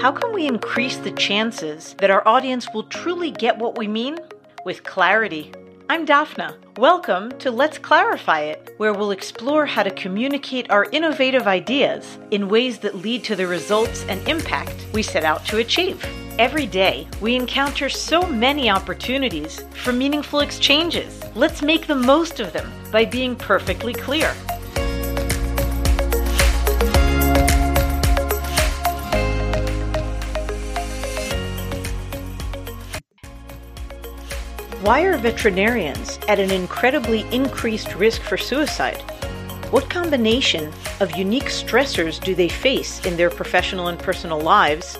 How can we increase the chances that our audience will truly get what we mean? With clarity. I'm Daphna. Welcome to Let's Clarify It, where we'll explore how to communicate our innovative ideas in ways that lead to the results and impact we set out to achieve. Every day, we encounter so many opportunities for meaningful exchanges. Let's make the most of them by being perfectly clear. Why are veterinarians at an incredibly increased risk for suicide? What combination of unique stressors do they face in their professional and personal lives?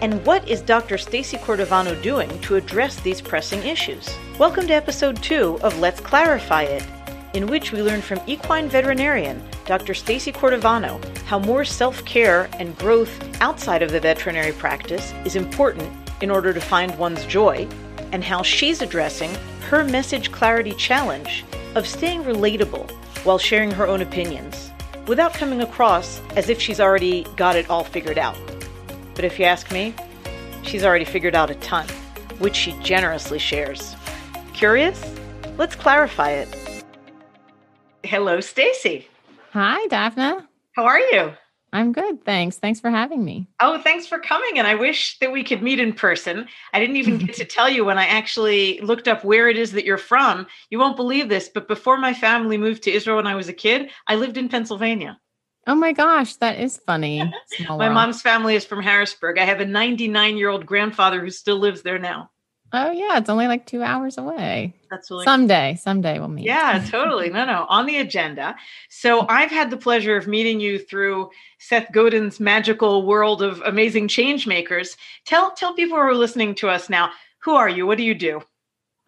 And what is Dr. Stacey Cordivano doing to address these pressing issues? Welcome to episode 2 of Let's Clarify It, in which we learn from equine veterinarian Dr. Stacey Cordivano how more self-care and growth outside of the veterinary practice is important in order to find one's joy and how she's addressing her message clarity challenge of staying relatable while sharing her own opinions without coming across as if she's already got it all figured out. But if you ask me, she's already figured out a ton, which she generously shares. Curious? Let's clarify it. Hello, Stacey. Hi, Daphna. How are you? I'm good. Thanks. Thanks for having me. Oh, thanks for coming. And I wish that we could meet in person. I didn't even get to tell you when I actually looked up where it is that you're from. You won't believe this, but before my family moved to Israel when I was a kid, I lived in Pennsylvania. Oh my gosh, that is funny. my mom's family is from Harrisburg. I have a 99 year old grandfather who still lives there now. Oh yeah, it's only like two hours away. That's really someday. Someday we'll meet. Yeah, totally. No, no, on the agenda. So I've had the pleasure of meeting you through Seth Godin's magical world of amazing change makers. Tell tell people who are listening to us now, who are you? What do you do?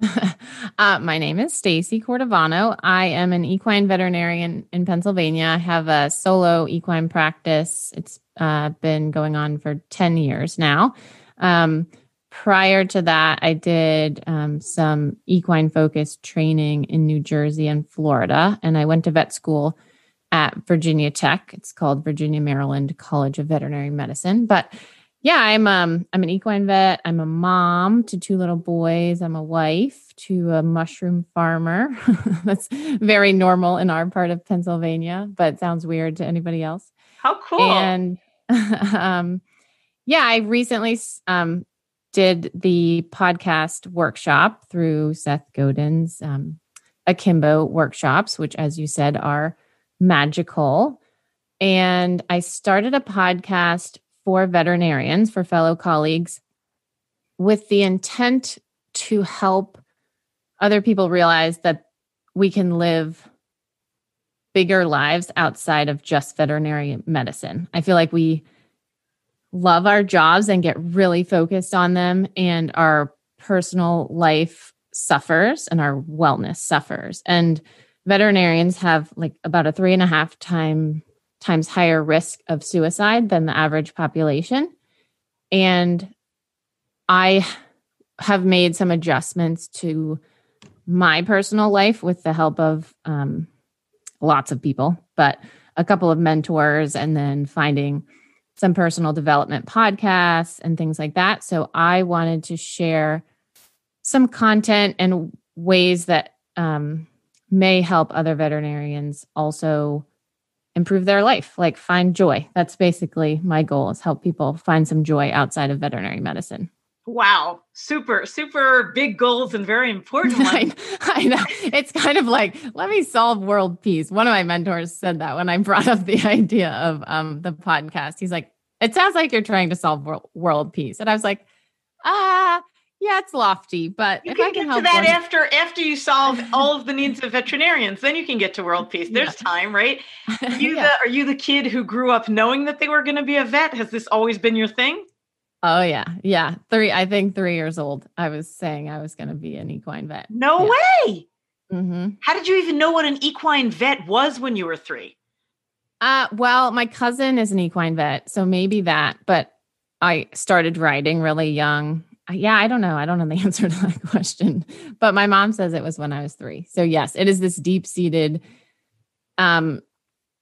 uh, my name is Stacey Cordivano. I am an equine veterinarian in Pennsylvania. I have a solo equine practice. It's uh, been going on for 10 years now. Um, prior to that, I did um, some equine focused training in New Jersey and Florida, and I went to vet school at Virginia Tech. It's called Virginia Maryland College of Veterinary Medicine. But yeah, I'm um I'm an equine vet. I'm a mom to two little boys. I'm a wife to a mushroom farmer. That's very normal in our part of Pennsylvania, but sounds weird to anybody else. How cool! And um, yeah, I recently um did the podcast workshop through Seth Godin's um, Akimbo workshops, which, as you said, are magical. And I started a podcast for veterinarians, for fellow colleagues, with the intent to help other people realize that we can live bigger lives outside of just veterinary medicine. I feel like we love our jobs and get really focused on them and our personal life suffers and our wellness suffers. And veterinarians have like about a three and a half time times higher risk of suicide than the average population. And i have made some adjustments to my personal life with the help of um, lots of people but a couple of mentors and then finding some personal development podcasts and things like that. So I wanted to share some content and ways that um, may help other veterinarians also improve their life, like find joy. That's basically my goal is help people find some joy outside of veterinary medicine. Wow, super, super big goals and very important ones. I, I, know. It's kind of like, let me solve world peace. One of my mentors said that when I brought up the idea of um, the podcast. He's like, it sounds like you're trying to solve world, world peace. And I was like, ah, yeah, it's lofty, but you if can I can get to that one- after after you solve all of the needs of veterinarians, then you can get to world peace. There's yeah. time, right? Are you, yeah. the, are you the kid who grew up knowing that they were going to be a vet? Has this always been your thing? Oh yeah, yeah. Three. I think three years old. I was saying I was going to be an equine vet. No yeah. way. Mm-hmm. How did you even know what an equine vet was when you were three? Uh, well, my cousin is an equine vet, so maybe that. But I started riding really young. Yeah, I don't know. I don't know the answer to that question. But my mom says it was when I was three. So yes, it is this deep seated um,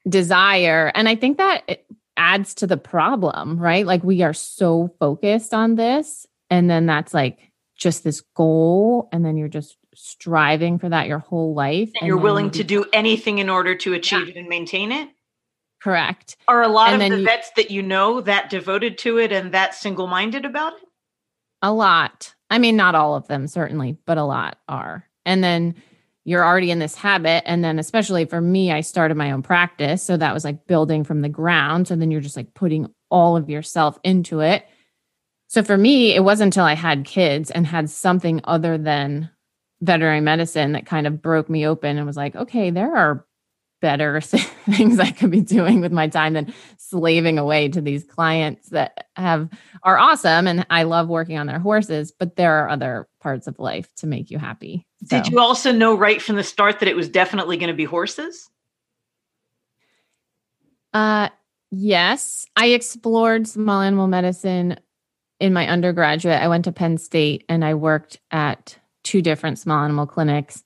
desire, and I think that it, adds to the problem, right? Like we are so focused on this. And then that's like just this goal. And then you're just striving for that your whole life. And, and you're willing to do anything in order to achieve yeah. it and maintain it. Correct. Are a lot and of the you, vets that you know that devoted to it and that single minded about it? A lot. I mean, not all of them, certainly, but a lot are. And then you're already in this habit. And then, especially for me, I started my own practice. So that was like building from the ground. So then you're just like putting all of yourself into it. So for me, it wasn't until I had kids and had something other than veterinary medicine that kind of broke me open and was like, okay, there are better things I could be doing with my time than slaving away to these clients that have are awesome and I love working on their horses, but there are other parts of life to make you happy. So. Did you also know right from the start that it was definitely going to be horses? Uh yes, I explored small animal medicine in my undergraduate. I went to Penn State and I worked at two different small animal clinics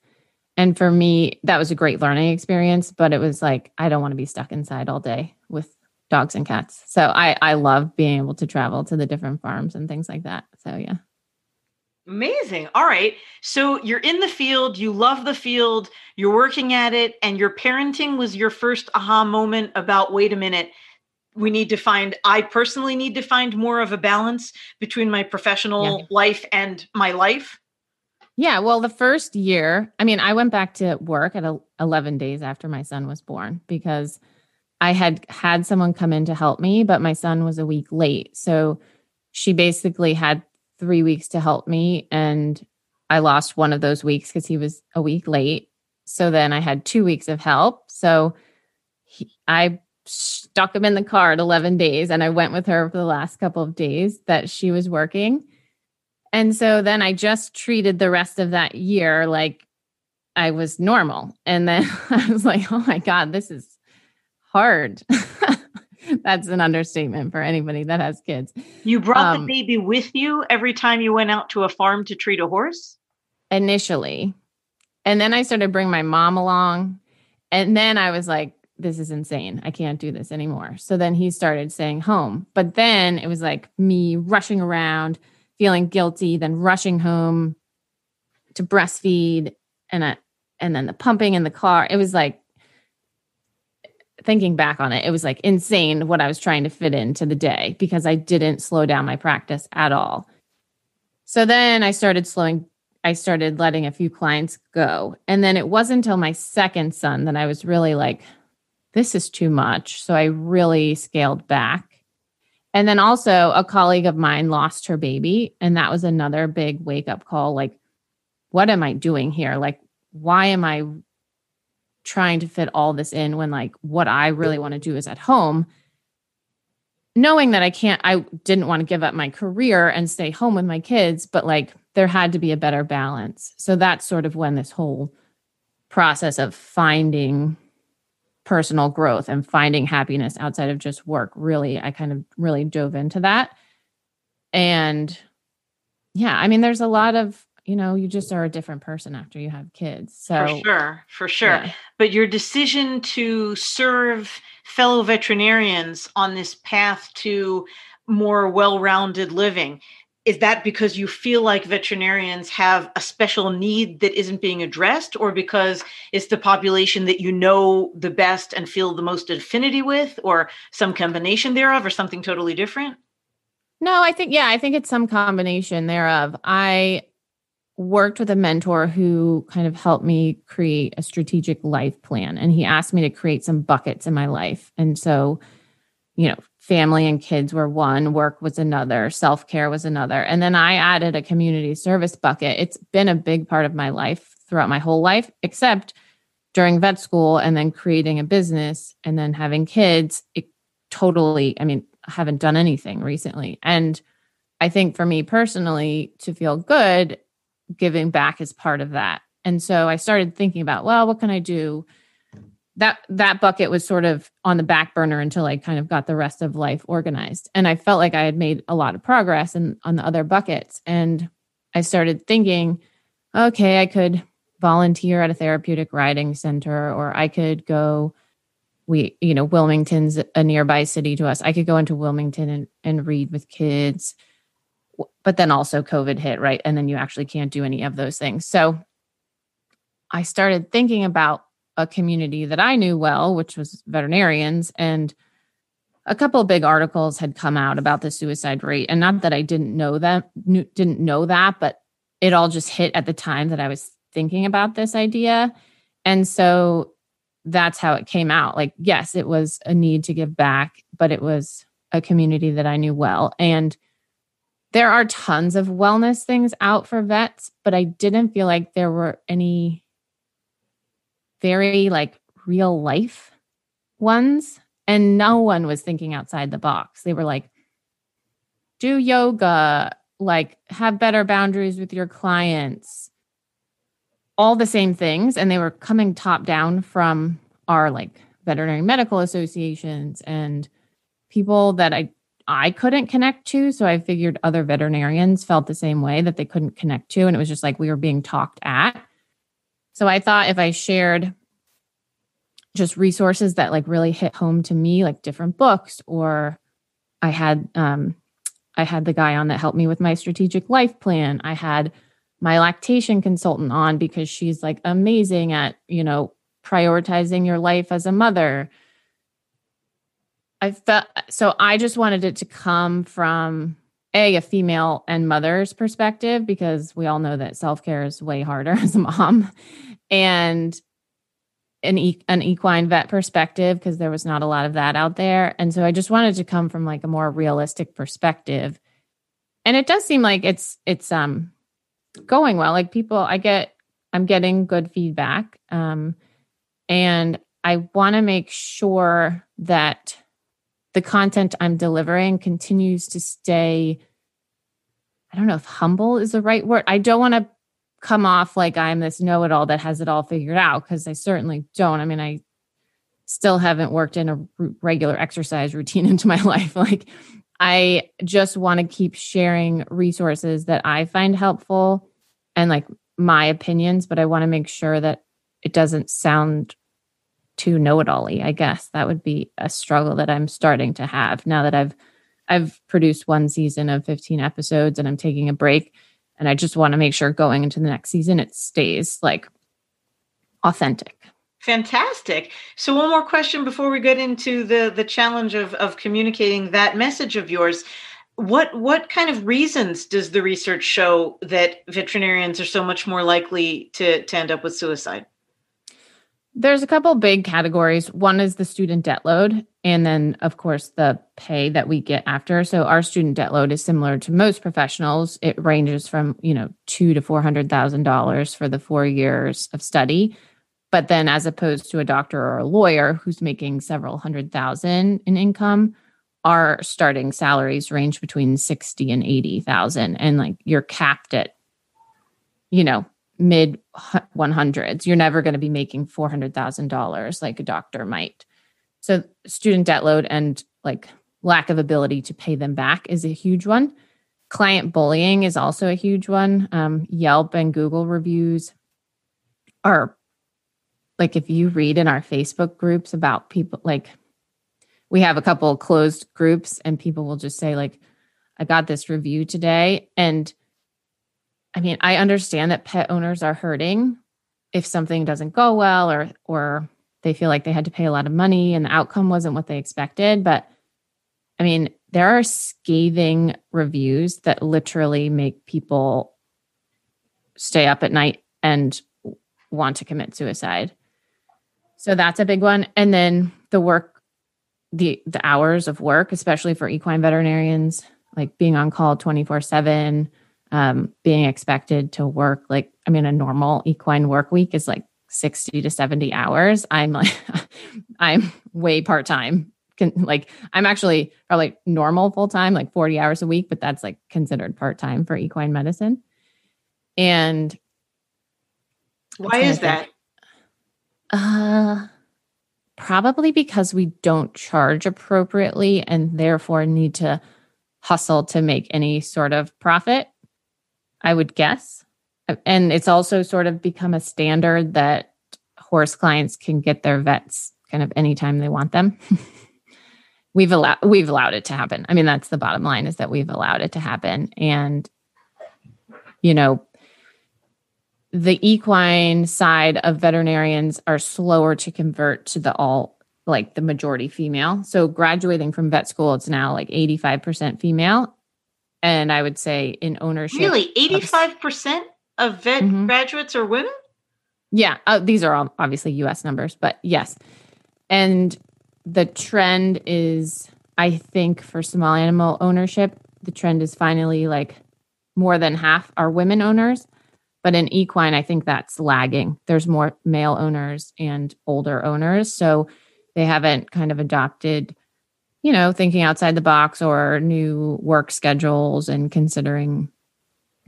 and for me, that was a great learning experience, but it was like, I don't want to be stuck inside all day with dogs and cats. So I, I love being able to travel to the different farms and things like that. So yeah. Amazing. All right. So you're in the field, you love the field, you're working at it, and your parenting was your first aha moment about wait a minute, we need to find, I personally need to find more of a balance between my professional yeah. life and my life. Yeah. Well, the first year, I mean, I went back to work at 11 days after my son was born because I had had someone come in to help me, but my son was a week late. So she basically had three weeks to help me. And I lost one of those weeks because he was a week late. So then I had two weeks of help. So he, I stuck him in the car at 11 days and I went with her for the last couple of days that she was working. And so then I just treated the rest of that year like I was normal. And then I was like, oh my God, this is hard. That's an understatement for anybody that has kids. You brought um, the baby with you every time you went out to a farm to treat a horse? Initially. And then I started bringing my mom along. And then I was like, this is insane. I can't do this anymore. So then he started saying home. But then it was like me rushing around feeling guilty, then rushing home to breastfeed and and then the pumping in the car. It was like thinking back on it, it was like insane what I was trying to fit into the day because I didn't slow down my practice at all. So then I started slowing I started letting a few clients go. And then it wasn't until my second son that I was really like this is too much. So I really scaled back and then also, a colleague of mine lost her baby. And that was another big wake up call like, what am I doing here? Like, why am I trying to fit all this in when, like, what I really want to do is at home? Knowing that I can't, I didn't want to give up my career and stay home with my kids, but like, there had to be a better balance. So that's sort of when this whole process of finding personal growth and finding happiness outside of just work. Really i kind of really dove into that. And yeah i mean there's a lot of you know you just are a different person after you have kids. So for sure for sure. yeah. but your decision to serve fellow veterinarians on this path to more well-rounded living is that because you feel like veterinarians have a special need that isn't being addressed or because it's the population that you know the best and feel the most affinity with or some combination thereof or something totally different? No i think yeah i think it's some combination thereof. I worked with a mentor who kind of helped me create a strategic life plan and he asked me to create some buckets in my life. And so you know family and kids were one, work was another, self care was another. And then I added a community service bucket. It's been a big part of my life throughout my whole life, except during vet school and then creating a business and then having kids. It totally, I mean, I haven't done anything recently. And I think for me personally, to feel good, giving back is part of that. And so I started thinking about, well, what can I do? That that bucket was sort of on the back burner until I kind of got the rest of life organized. And I felt like I had made a lot of progress in, on the other buckets. And I started thinking, okay, I could volunteer at a therapeutic riding center, or I could go we, you know, Wilmington's a nearby city to us. I could go into Wilmington and, and read with kids. But then also COVID hit, right? And then you actually can't do any of those things. So I started thinking about a community that I knew well, which was veterinarians. And a couple of big articles had come out about the suicide rate. And not that I didn't know that, didn't know that, but it all just hit at the time that I was thinking about this idea. And so that's how it came out. Like, yes, it was a need to give back, but it was a community that I knew well. And there are tons of wellness things out for vets, but I didn't feel like there were any very like real life ones. And no one was thinking outside the box. They were like, do yoga, like have better boundaries with your clients, all the same things. And they were coming top down from our like veterinary medical associations and people that I I couldn't connect to. So I figured other veterinarians felt the same way that they couldn't connect to. And it was just like we were being talked at. So I thought if I shared just resources that like really hit home to me, like different books, or I had um I had the guy on that helped me with my strategic life plan. I had my lactation consultant on because she's like amazing at, you know, prioritizing your life as a mother. I felt so I just wanted it to come from a a female and mother's perspective because we all know that self-care is way harder as a mom and an, an equine vet perspective because there was not a lot of that out there. And so i just wanted to come from like a more realistic perspective. And it does seem like it's it's um going well. Like people i get i'm getting good feedback um and i want to make sure that the content i'm delivering continues to stay i don't know if humble is the right word i don't want to come off like I'm this know it all that has it all figured out because I certainly don't. I mean, I still haven't worked in a regular exercise routine into my life. Like, I just want to keep sharing resources that I find helpful and like my opinions, but I want to make sure that it doesn't sound too know it all I guess that would be a struggle that I'm starting to have now that I've I've produced one season of 15 episodes and I'm taking a break and I just want to make sure going into the next season it stays like authentic. Fantastic. So one more question before we get into the the challenge of of communicating that message of yours. What what kind of reasons does the research show that veterinarians are so much more likely to, to end up with suicide? There's a couple big categories. One is the student debt load, and then, of course, the pay that we get after. So, our student debt load is similar to most professionals. It ranges from you know two to four hundred thousand dollars for the four years of study. But then, as opposed to a doctor or a lawyer who's making several hundred thousand in income, our starting salaries range between sixty and eighty thousand, and like you're capped at, you know, mid 100s you're never going to be making $400,000 like a doctor might. So student debt load and like lack of ability to pay them back is a huge one. Client bullying is also a huge one. Um, yelp and google reviews are like if you read in our facebook groups about people like we have a couple closed groups and people will just say like i got this review today and I mean, I understand that pet owners are hurting if something doesn't go well or or they feel like they had to pay a lot of money and the outcome wasn't what they expected, but I mean, there are scathing reviews that literally make people stay up at night and want to commit suicide. So that's a big one. And then the work the the hours of work, especially for equine veterinarians, like being on call 24/7, um, being expected to work like i mean a normal equine work week is like 60 to 70 hours. I'm like i'm way part-time. Can, like i'm actually probably normal full-time like 40 hours a week but that's like considered part-time for equine medicine. And why is that? Uh probably because we don't charge appropriately and therefore need to hustle to make any sort of profit I would guess. And it's also sort of become a standard that horse clients can get their vets kind of anytime they want them. we've allowed we've allowed it to happen. I mean, that's the bottom line is that we've allowed it to happen. And you know, the equine side of veterinarians are slower to convert to the all like the majority female. So graduating from vet school, it's now like 85% female. And I would say in ownership. Really? 85% of, of vet mm-hmm. graduates are women? Yeah. Uh, these are all obviously US numbers, but yes. And the trend is, I think, for small animal ownership, the trend is finally like more than half are women owners. But in equine, I think that's lagging. There's more male owners and older owners. So they haven't kind of adopted, you know, thinking outside the box or new work schedules and considering,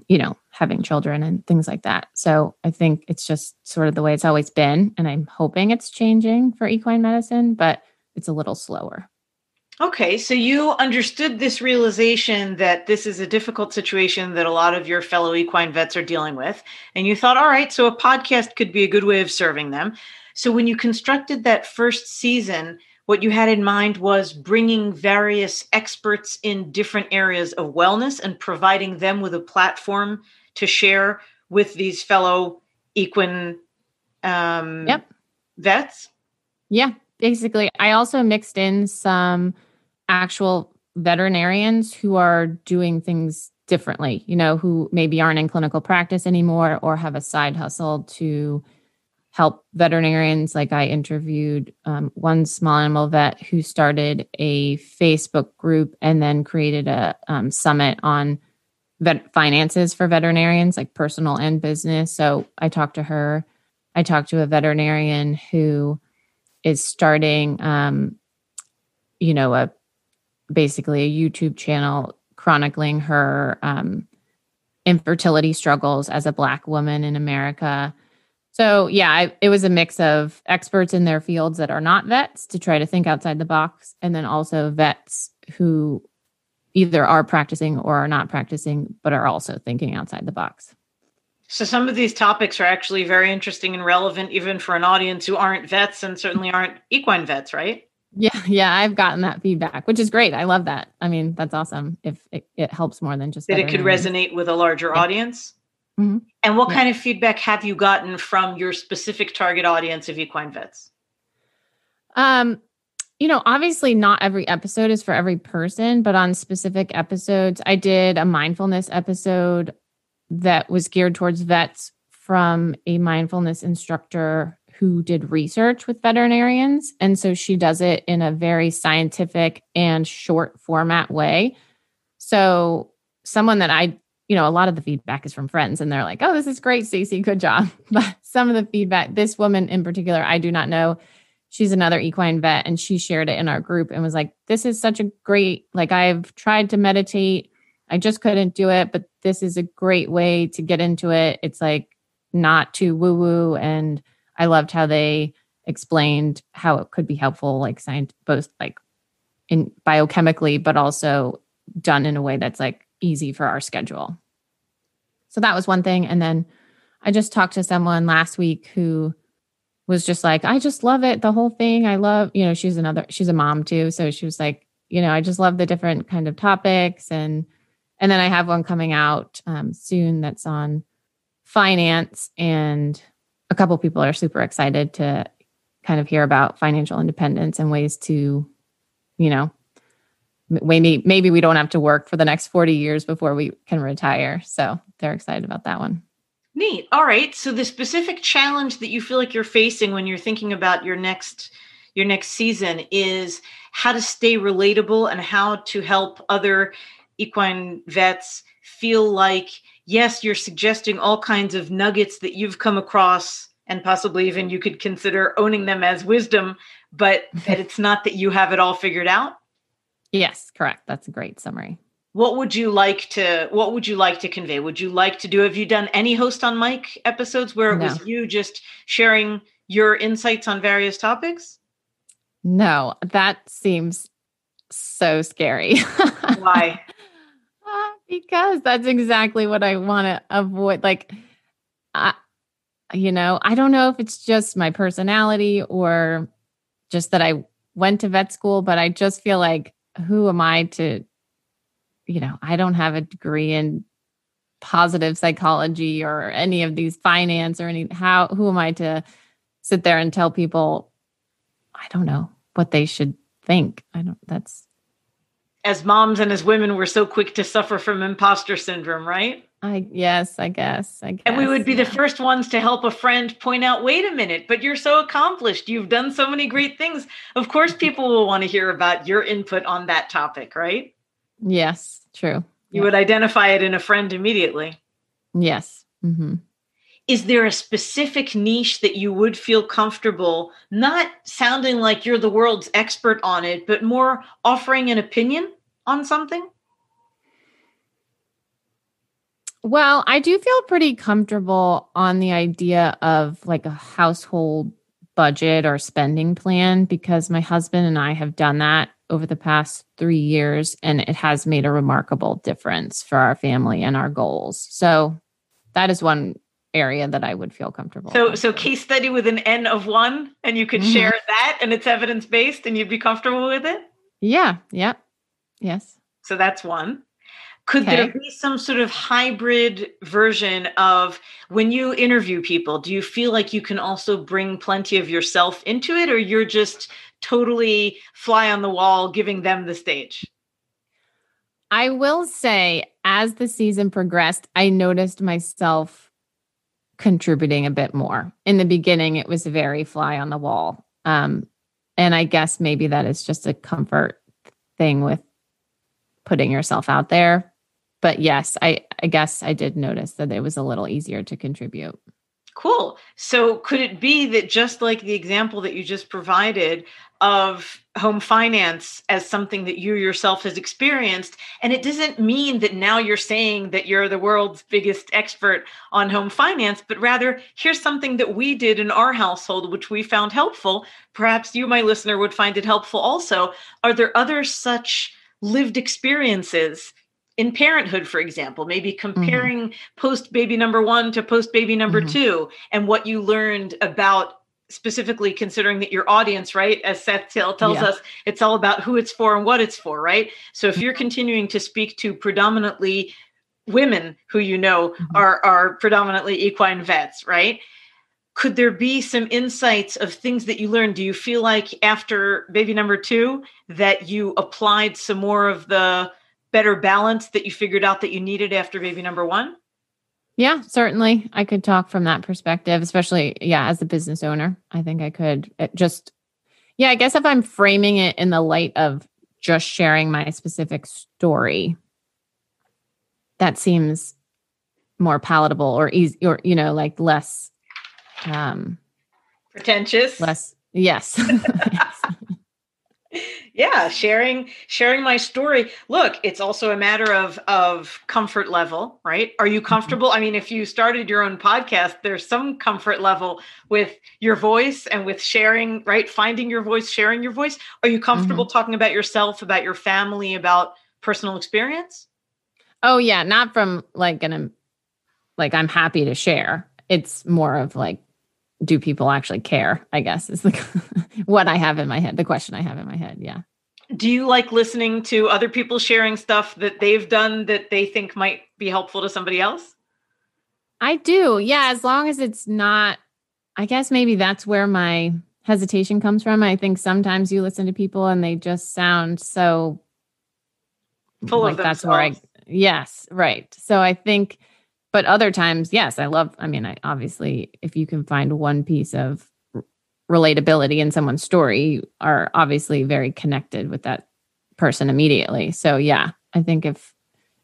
you know, having children and things like that. So I think it's just sort of the way it's always been. And I'm hoping it's changing for equine medicine, but it's a little slower. Okay, so you understood this realization that this is a difficult situation that a lot of your fellow equine vets are dealing with. And you thought, all right, so a podcast could be a good way of serving them. So when you constructed that first season, what you had in mind was bringing various experts in different areas of wellness and providing them with a platform to share with these fellow equine um, yep. vets. Yeah, basically. I also mixed in some actual veterinarians who are doing things differently, you know, who maybe aren't in clinical practice anymore or have a side hustle to help veterinarians. Like I interviewed um, one small animal vet who started a Facebook group and then created a um, summit on vet finances for veterinarians, like personal and business. So I talked to her. I talked to a veterinarian who is starting, um, you know, a basically a YouTube channel chronicling her um, infertility struggles as a Black woman in America. So, yeah, I, it was a mix of experts in their fields that are not vets to try to think outside the box, and then also vets who either are practicing or are not practicing, but are also thinking outside the box. So, some of these topics are actually very interesting and relevant, even for an audience who aren't vets and certainly aren't equine vets, right? Yeah, yeah, I've gotten that feedback, which is great. I love that. I mean, that's awesome. If it, it helps more than just that, it could resonate with a larger yeah. audience. Mm-hmm. And what yeah. kind of feedback have you gotten from your specific target audience of equine vets? Um, you know, obviously, not every episode is for every person, but on specific episodes, I did a mindfulness episode that was geared towards vets from a mindfulness instructor who did research with veterinarians. And so she does it in a very scientific and short format way. So, someone that I, you know, a lot of the feedback is from friends and they're like, oh, this is great, Stacey, good job. But some of the feedback, this woman in particular, I do not know. She's another equine vet and she shared it in our group and was like, this is such a great, like, I've tried to meditate. I just couldn't do it, but this is a great way to get into it. It's like not too woo woo and I loved how they explained how it could be helpful, like science, both like in biochemically, but also done in a way that's like easy for our schedule. So that was one thing. And then I just talked to someone last week who was just like, I just love it. The whole thing. I love, you know, she's another, she's a mom too. So she was like, you know, I just love the different kind of topics. And, and then I have one coming out um, soon that's on finance and a couple people are super excited to kind of hear about financial independence and ways to, you know, maybe maybe we don't have to work for the next 40 years before we can retire. So they're excited about that one. Neat. All right. So the specific challenge that you feel like you're facing when you're thinking about your next your next season is how to stay relatable and how to help other equine vets feel like yes, you're suggesting all kinds of nuggets that you've come across and possibly even you could consider owning them as wisdom, but that it's not that you have it all figured out? Yes, correct. That's a great summary. What would you like to what would you like to convey? Would you like to do have you done any host on mic episodes where it no. was you just sharing your insights on various topics? No, that seems so scary. Why? Uh, because that's exactly what I want to avoid. Like, I, you know, I don't know if it's just my personality or just that I went to vet school, but I just feel like who am I to, you know, I don't have a degree in positive psychology or any of these finance or any how who am I to sit there and tell people I don't know what they should think. I don't that's as moms and as women we're so quick to suffer from imposter syndrome, right? I yes, I guess. I guess. And we would be yeah. the first ones to help a friend point out, wait a minute, but you're so accomplished. You've done so many great things. Of course, people will want to hear about your input on that topic, right? Yes, true. You yeah. would identify it in a friend immediately. Yes. Mm-hmm. Is there a specific niche that you would feel comfortable not sounding like you're the world's expert on it, but more offering an opinion on something? Well, I do feel pretty comfortable on the idea of like a household budget or spending plan because my husband and I have done that over the past three years and it has made a remarkable difference for our family and our goals. So that is one area that I would feel comfortable. So so case study with an N of one and you could mm-hmm. share that and it's evidence based and you'd be comfortable with it? Yeah. Yeah. Yes. So that's one. Could okay. there be some sort of hybrid version of when you interview people? Do you feel like you can also bring plenty of yourself into it, or you're just totally fly on the wall giving them the stage? I will say, as the season progressed, I noticed myself contributing a bit more. In the beginning, it was very fly on the wall. Um, and I guess maybe that is just a comfort thing with putting yourself out there but yes, I, I guess I did notice that it was a little easier to contribute. Cool. So could it be that just like the example that you just provided of home finance as something that you yourself has experienced, and it doesn't mean that now you're saying that you're the world's biggest expert on home finance, but rather here's something that we did in our household, which we found helpful. Perhaps you, my listener, would find it helpful also. Are there other such lived experiences in parenthood for example maybe mm-hmm. comparing mm-hmm. post baby number 1 to post baby number mm-hmm. 2 and what you learned about specifically considering that your audience right as seth tells yeah. us it's all about who it's for and what it's for right so if you're mm-hmm. continuing to speak to predominantly women who you know mm-hmm. are are predominantly equine vets right could there be some insights of things that you learned do you feel like after baby number 2 that you applied some more of the better balance that you figured out that you needed after baby number one? Yeah, certainly. I could talk from that perspective, especially, yeah, as a business owner. I think I could uh, just, yeah, I guess if I'm framing it in the light of just sharing my specific story, that seems more palatable or easy or, you know, like less um pretentious. Less, yes. yeah sharing sharing my story. Look it's also a matter of of comfort level right? Are you mm-hmm. comfortable? I mean if you started your own podcast there's some comfort level with your voice and with sharing right? Finding your voice sharing your voice. Are you comfortable mm-hmm. talking about yourself about your family about personal experience? Oh yeah not from like an like i'm happy to share. It's more of like do people actually care i guess is the what i have in my head the question i have in my head yeah do you like listening to other people sharing stuff that they've done that they think might be helpful to somebody else? I do. Yeah, as long as it's not I guess maybe that's where my hesitation comes from. I think sometimes you listen to people and they just sound so full like of that's where I yes, right. So I think but other times, yes, I love I mean, I obviously if you can find one piece of relatability in someone's story are obviously very connected with that person immediately. So yeah, I think if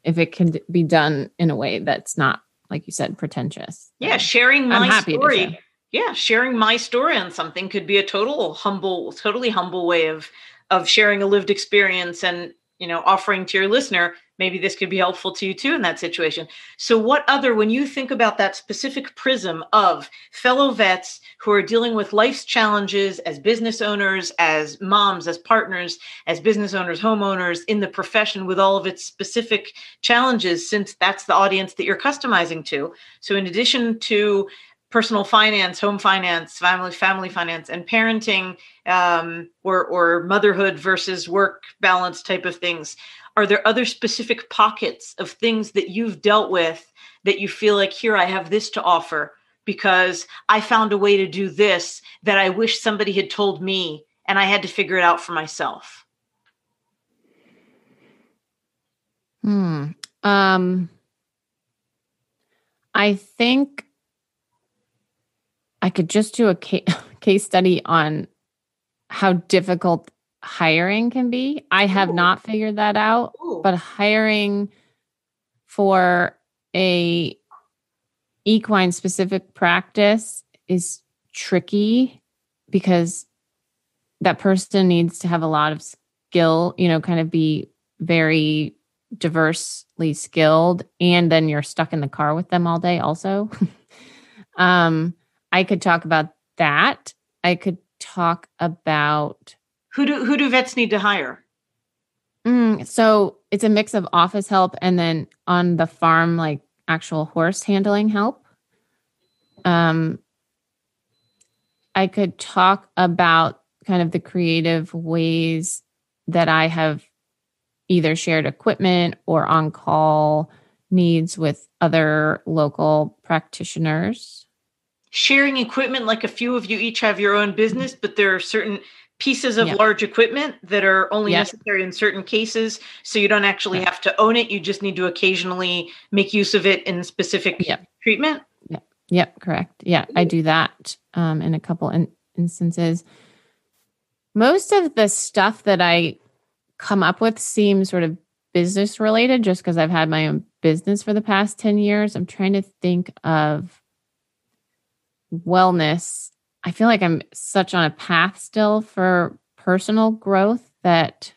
if it can be done in a way that's not like you said pretentious. Yeah, sharing my story. Yeah, sharing my story on something could be a total humble totally humble way of of sharing a lived experience and, you know, offering to your listener maybe this could be helpful to you too in that situation. So, what other, when you think about that specific prism of fellow vets who are dealing with life's challenges as business owners, as moms, as partners, as business owners, homeowners in the profession with all of its specific challenges, since that's the audience that you're customizing to. So, in addition to personal finance, home finance, family family finance, and parenting um, or or motherhood versus work balance type of things. Are there other specific pockets of things that you've dealt with that you feel like here I have this to offer because I found a way to do this that I wish somebody had told me and I had to figure it out for myself? Hmm. Um I think I could just do a case study on how difficult hiring can be. I have Ooh. not figured that out, Ooh. but hiring for a equine specific practice is tricky because that person needs to have a lot of skill, you know, kind of be very diversely skilled and then you're stuck in the car with them all day also. um I could talk about that. I could talk about who do who do vets need to hire? Mm, so it's a mix of office help and then on the farm, like actual horse handling help. Um, I could talk about kind of the creative ways that I have either shared equipment or on call needs with other local practitioners sharing equipment like a few of you each have your own business but there are certain pieces of yep. large equipment that are only yep. necessary in certain cases so you don't actually yep. have to own it you just need to occasionally make use of it in specific treatment. Yep yep correct. Yeah i do that um, in a couple in- instances. Most of the stuff that i come up with seems sort of business related just because i've had my own business for the past 10 years. I'm trying to think of wellness, I feel like I'm such on a path still for personal growth that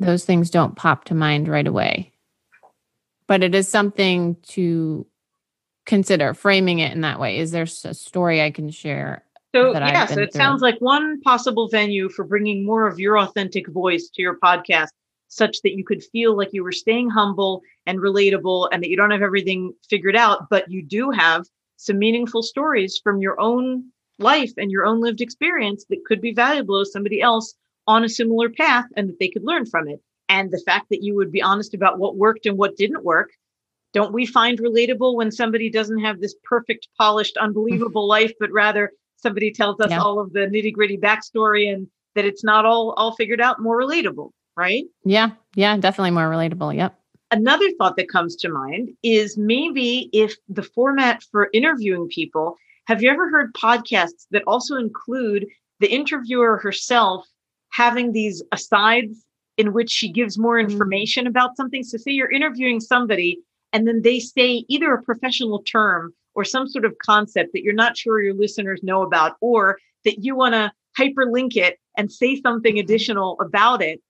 those things don't pop to mind right away. But it is something to consider framing it in that way. Is there a story I can share? So, yeah, so it through? sounds like one possible venue for bringing more of your authentic voice to your podcast, such that you could feel like you were staying humble and relatable and that you don't have everything figured out, but you do have some meaningful stories from your own life and your own lived experience that could be valuable to somebody else on a similar path and that they could learn from it. And the fact that you would be honest about what worked and what didn't work. Don't we find relatable when somebody doesn't have this perfect, polished, unbelievable life, but rather somebody tells us yeah. all of the nitty gritty backstory and that it's not all all figured out, more relatable, right? Yeah, yeah, definitely more relatable. Yep. Another thought that comes to mind is maybe if the format for interviewing people, have you ever heard podcasts that also include the interviewer herself having these asides in which she gives more mm-hmm. information about something? So, say you're interviewing somebody and then they say either a professional term or some sort of concept that you're not sure your listeners know about, or that you want to hyperlink it and say something mm-hmm. additional about it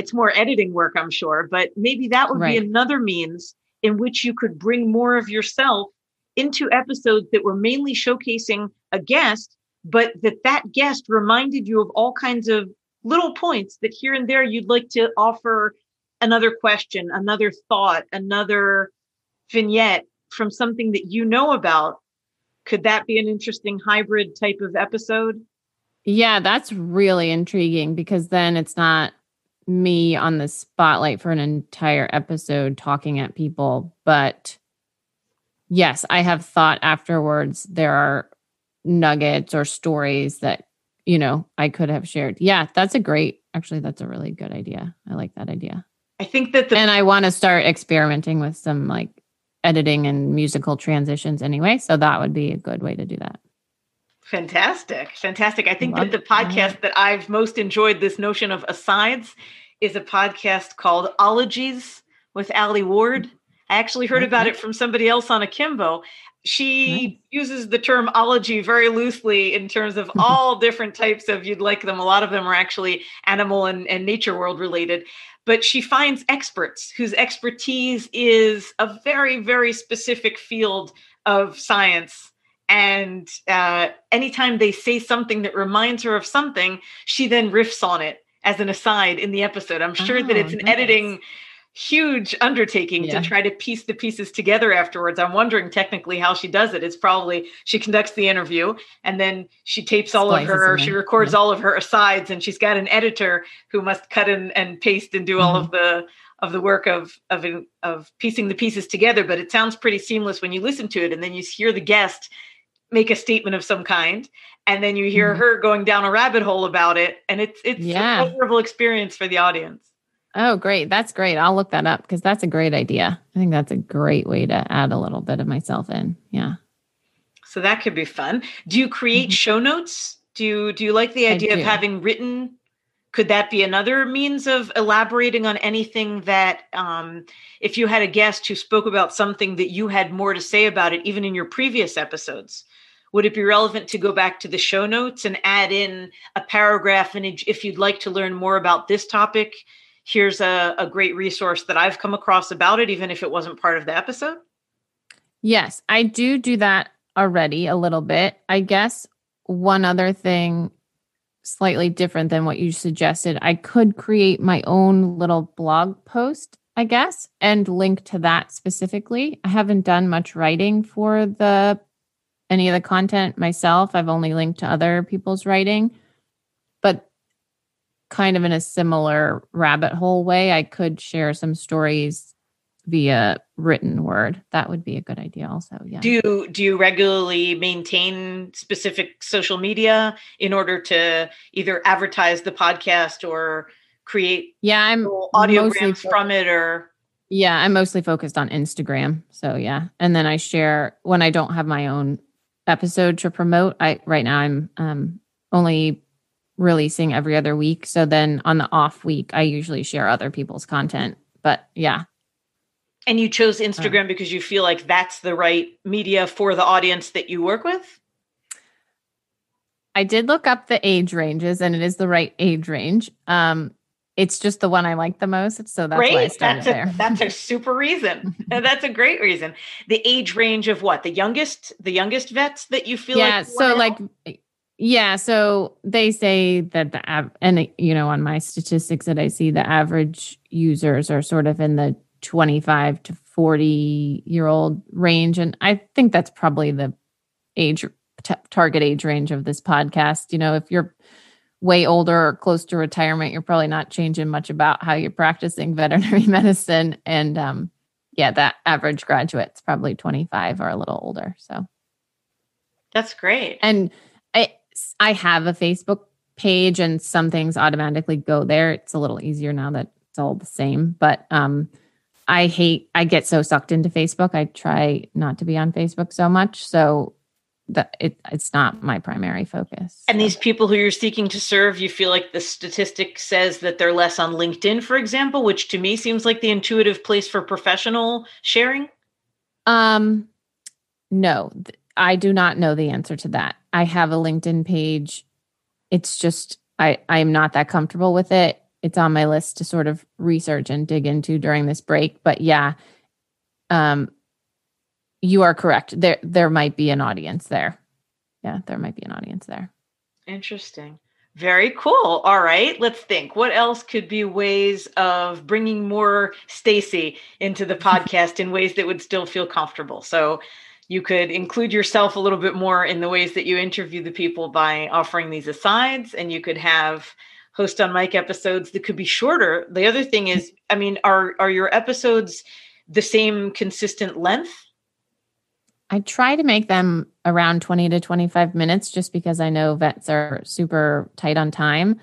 it's more editing work, I'm sure, but maybe that would right. be another means in which you could bring more of yourself into episodes that were mainly showcasing a guest, but that that guest reminded you of all kinds of little points that here and there you'd like to offer another question, another thought, another vignette from something that you know about. Could that be an interesting hybrid type of episode? Yeah, that's really intriguing because then it's not me on the spotlight for an entire episode talking at people, but yes, I have thought afterwards there are nuggets or stories that, you know, I could have shared. Yeah, that's a great, actually, that's a really good idea. I like that idea. I think that the, and I want to start experimenting with some like editing and musical transitions anyway. So that would be a good way to do that. Fantastic. Fantastic. I think Love that the podcast that. that I've most enjoyed this notion of asides is a podcast called Ologies with Alie Ward. I actually heard about it from somebody else on Akimbo. She nice. uses the term ology very loosely in terms of all different types of you'd like them. A lot of them are actually animal and, and nature world related. But she finds experts whose expertise is a very, very specific field of science and uh, anytime they say something that reminds her of something, she then riffs on it as an aside in the episode. I'm sure oh, that it's an nice. editing huge undertaking yeah. to try to piece the pieces together afterwards. I'm wondering technically how she does it. It's probably she conducts the interview and then she tapes all Splices of her, she records yeah. all of her asides, and she's got an editor who must cut and, and paste and do mm-hmm. all of the of the work of of of piecing the pieces together. But it sounds pretty seamless when you listen to it, and then you hear the guest make a statement of some kind and then you hear mm-hmm. her going down a rabbit hole about it and it's it's yeah. a pleasurable experience for the audience Oh, great. That's great. I'll look that up because that's a great idea. I think that's a great way to add a little bit of myself in. Yeah. So that could be fun. Do you create mm-hmm. show notes? Do you do you like the idea of having written? Could that be another means of elaborating on anything that um, if you had a guest who spoke about something that you had more to say about it, even in your previous episodes? Would it be relevant to go back to the show notes and add in a paragraph? And if you'd like to learn more about this topic, here's a, a great resource that I've come across about it, even if it wasn't part of the episode? Yes, I do do that already a little bit. I guess one other thing slightly different than what you suggested, I could create my own little blog post, I guess, and link to that specifically. I haven't done much writing for the any of the content myself. I've only linked to other people's writing. But kind of in a similar rabbit hole way, I could share some stories via written word. That would be a good idea also. Yeah. Do you do you regularly maintain specific social media in order to either advertise the podcast or create yeah, I'm audiograms from it or yeah, I'm mostly focused on Instagram. So yeah. And then I share when I don't have my own episode to promote. I right now I'm um only releasing every other week. So then on the off week, I usually share other people's content. But yeah. And you chose Instagram uh, because you feel like that's the right media for the audience that you work with? I did look up the age ranges and it is the right age range. Um, it's just the one I like the most. So that's great. why I started that's a, there. That's a super reason. that's a great reason. The age range of what? The youngest, the youngest vets that you feel yeah, like so like yeah, so they say that the av- and you know on my statistics that I see the average users are sort of in the 25 to 40 year old range and I think that's probably the age t- target age range of this podcast. You know, if you're way older or close to retirement, you're probably not changing much about how you're practicing veterinary medicine and um yeah, that average graduate's probably 25 or a little older. So that's great. And I I have a Facebook page and some things automatically go there. It's a little easier now that it's all the same, but um I hate I get so sucked into Facebook. I try not to be on Facebook so much. So that it it's not my primary focus. And these people who you're seeking to serve, you feel like the statistic says that they're less on LinkedIn, for example, which to me seems like the intuitive place for professional sharing? Um no, I do not know the answer to that. I have a LinkedIn page. It's just I I am not that comfortable with it. It's on my list to sort of research and dig into during this break. But yeah, um, you are correct. There there might be an audience there. Yeah, there might be an audience there. Interesting. Very cool. All right, let's think. What else could be ways of bringing more Stacey into the podcast in ways that would still feel comfortable? So, you could include yourself a little bit more in the ways that you interview the people by offering these asides and you could have host on mic episodes that could be shorter the other thing is i mean are are your episodes the same consistent length i try to make them around 20 to 25 minutes just because i know vets are super tight on time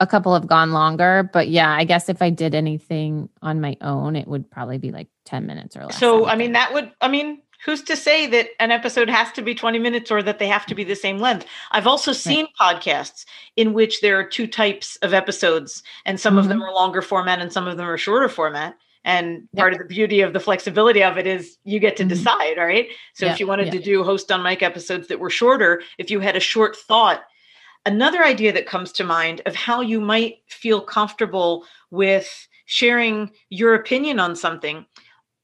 a couple have gone longer but yeah i guess if i did anything on my own it would probably be like 10 minutes or less so i mean that would i mean who's to say that an episode has to be 20 minutes or that they have to be the same length i've also seen right. podcasts in which there are two types of episodes and some mm-hmm. of them are longer format and some of them are shorter format and part of the beauty of the flexibility of it is you get to mm-hmm. decide right? So if you wanted to do host on mic episodes that were shorter if you had a short thought another idea that comes to mind of how you might feel comfortable with sharing your opinion on something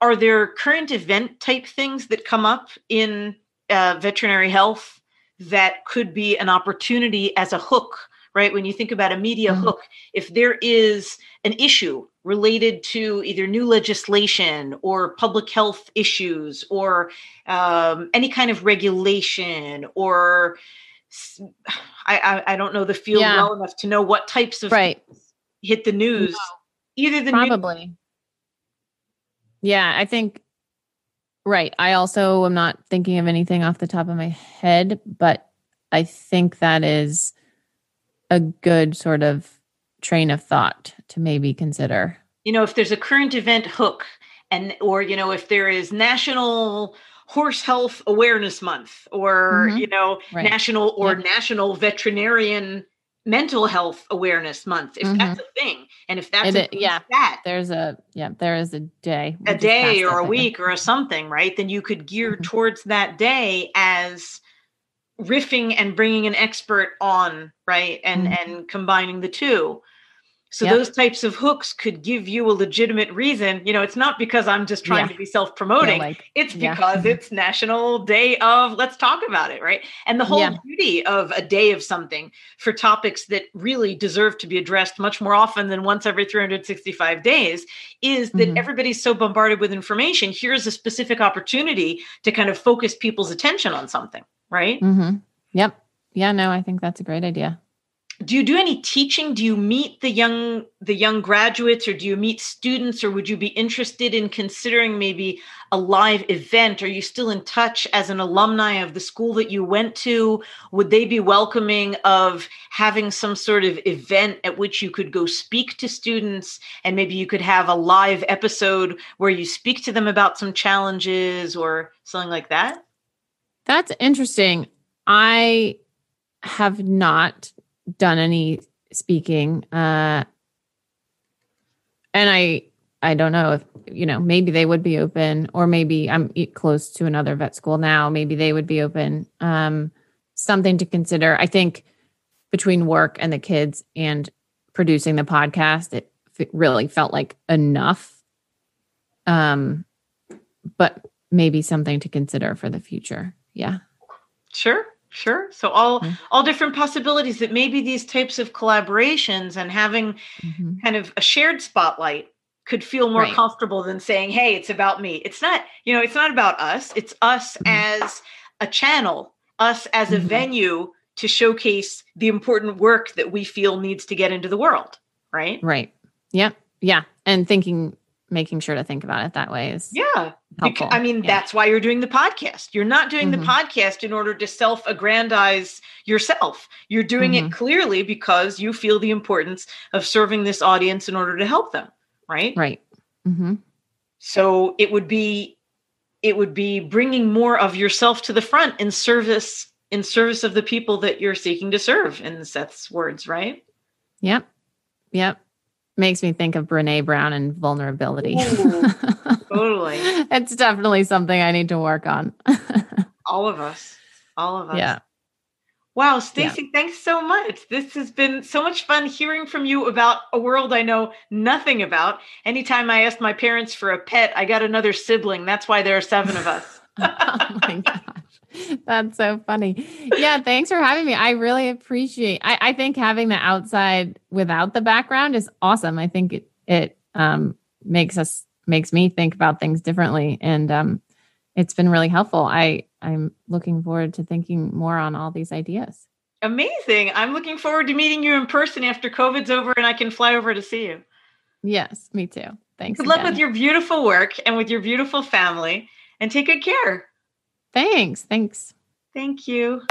are there current event type things that come up in uh, veterinary health that could be an opportunity as a hook right? When you think about a media mm-hmm. hook, if there is an issue related to either new legislation or public health issues or um, any kind of regulation or I, I, I don't know the field yeah. well enough to know what types of right. hit the news. No. Either the probably. News- yeah, I think right. I also am not thinking of anything off the top of my head, but I think that is a good sort of train of thought to maybe consider. You know, if there's a current event hook and or you know if there is national horse health awareness month or mm-hmm. you know right. national or national veterinarian mental health awareness month if mm-hmm. that's a thing and if that's it, a, yeah that there's a yeah there is a day a day or a week or a something right then you could gear mm-hmm. towards that day as riffing and bringing an expert on right and mm-hmm. and combining the two so yep. those types of hooks could give you a legitimate reason. You know, it's not because I'm just trying yeah. to be self-promoting. Yeah, like, it's because yeah. it's National Day of let's talk about it, right? And the whole beauty of a day of something for topics that really deserve to be addressed much more often than once every 365 days is that mm-hmm. everybody's so bombarded with information. Here's a specific opportunity to kind of focus people's attention on something, right? Mm-hmm. Yep. Yeah, no, I think that's a great idea do you do any teaching do you meet the young the young graduates or do you meet students or would you be interested in considering maybe a live event are you still in touch as an alumni of the school that you went to would they be welcoming of having some sort of event at which you could go speak to students and maybe you could have a live episode where you speak to them about some challenges or something like that that's interesting i have not done any speaking. Uh, and I, I don't know if, you know, maybe they would be open or maybe I'm close to another vet school now. Maybe they would be open. Um, something to consider. I think between work and the kids and producing the podcast, it, it really felt like enough. Um, but maybe something to consider for the future. Yeah. Sure. Sure. So all mm-hmm. all different possibilities that maybe these types of collaborations and having mm-hmm. kind of a shared spotlight could feel more right. comfortable than saying, "Hey, it's about me." It's not, you know, it's not about us. It's us mm-hmm. as a channel, us as a mm-hmm. venue to showcase the important work that we feel needs to get into the world, right? Right. yeah Yeah. And thinking making sure to think about it that way is yeah helpful. i mean yeah. that's why you're doing the podcast you're not doing mm-hmm. the podcast in order to self-aggrandize yourself you're doing mm-hmm. it clearly because you feel the importance of serving this audience in order to help them right right mm-hmm. so it would be it would be bringing more of yourself to the front in service in service of the people that you're seeking to serve in seth's words right yep yep makes me think of Brene Brown and vulnerability. Ooh, totally. it's definitely something I need to work on. All of us. All of us. Yeah. Wow, Stacey, yeah. thanks so much. This has been so much fun hearing from you about a world I know nothing about. Anytime I asked my parents for a pet, I got another sibling. That's why there are seven of us. oh my gosh. That's so funny. Yeah, thanks for having me. I really appreciate I, I think having the outside without the background is awesome. I think it it um makes us makes me think about things differently. And um it's been really helpful. I I'm looking forward to thinking more on all these ideas. Amazing. I'm looking forward to meeting you in person after COVID's over and I can fly over to see you. Yes, me too. Thanks. Good again. luck with your beautiful work and with your beautiful family and take good care. Thanks. Thanks. Thank you.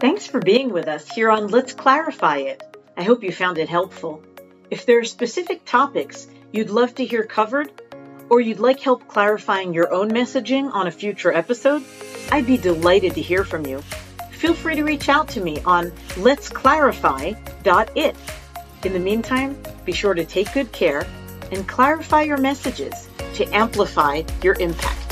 Thanks for being with us here on Let's Clarify It. I hope you found it helpful. If there are specific topics you'd love to hear covered, or you'd like help clarifying your own messaging on a future episode, I'd be delighted to hear from you. Feel free to reach out to me on Let's letsclarify.it. In the meantime, be sure to take good care and clarify your messages to amplify your impact.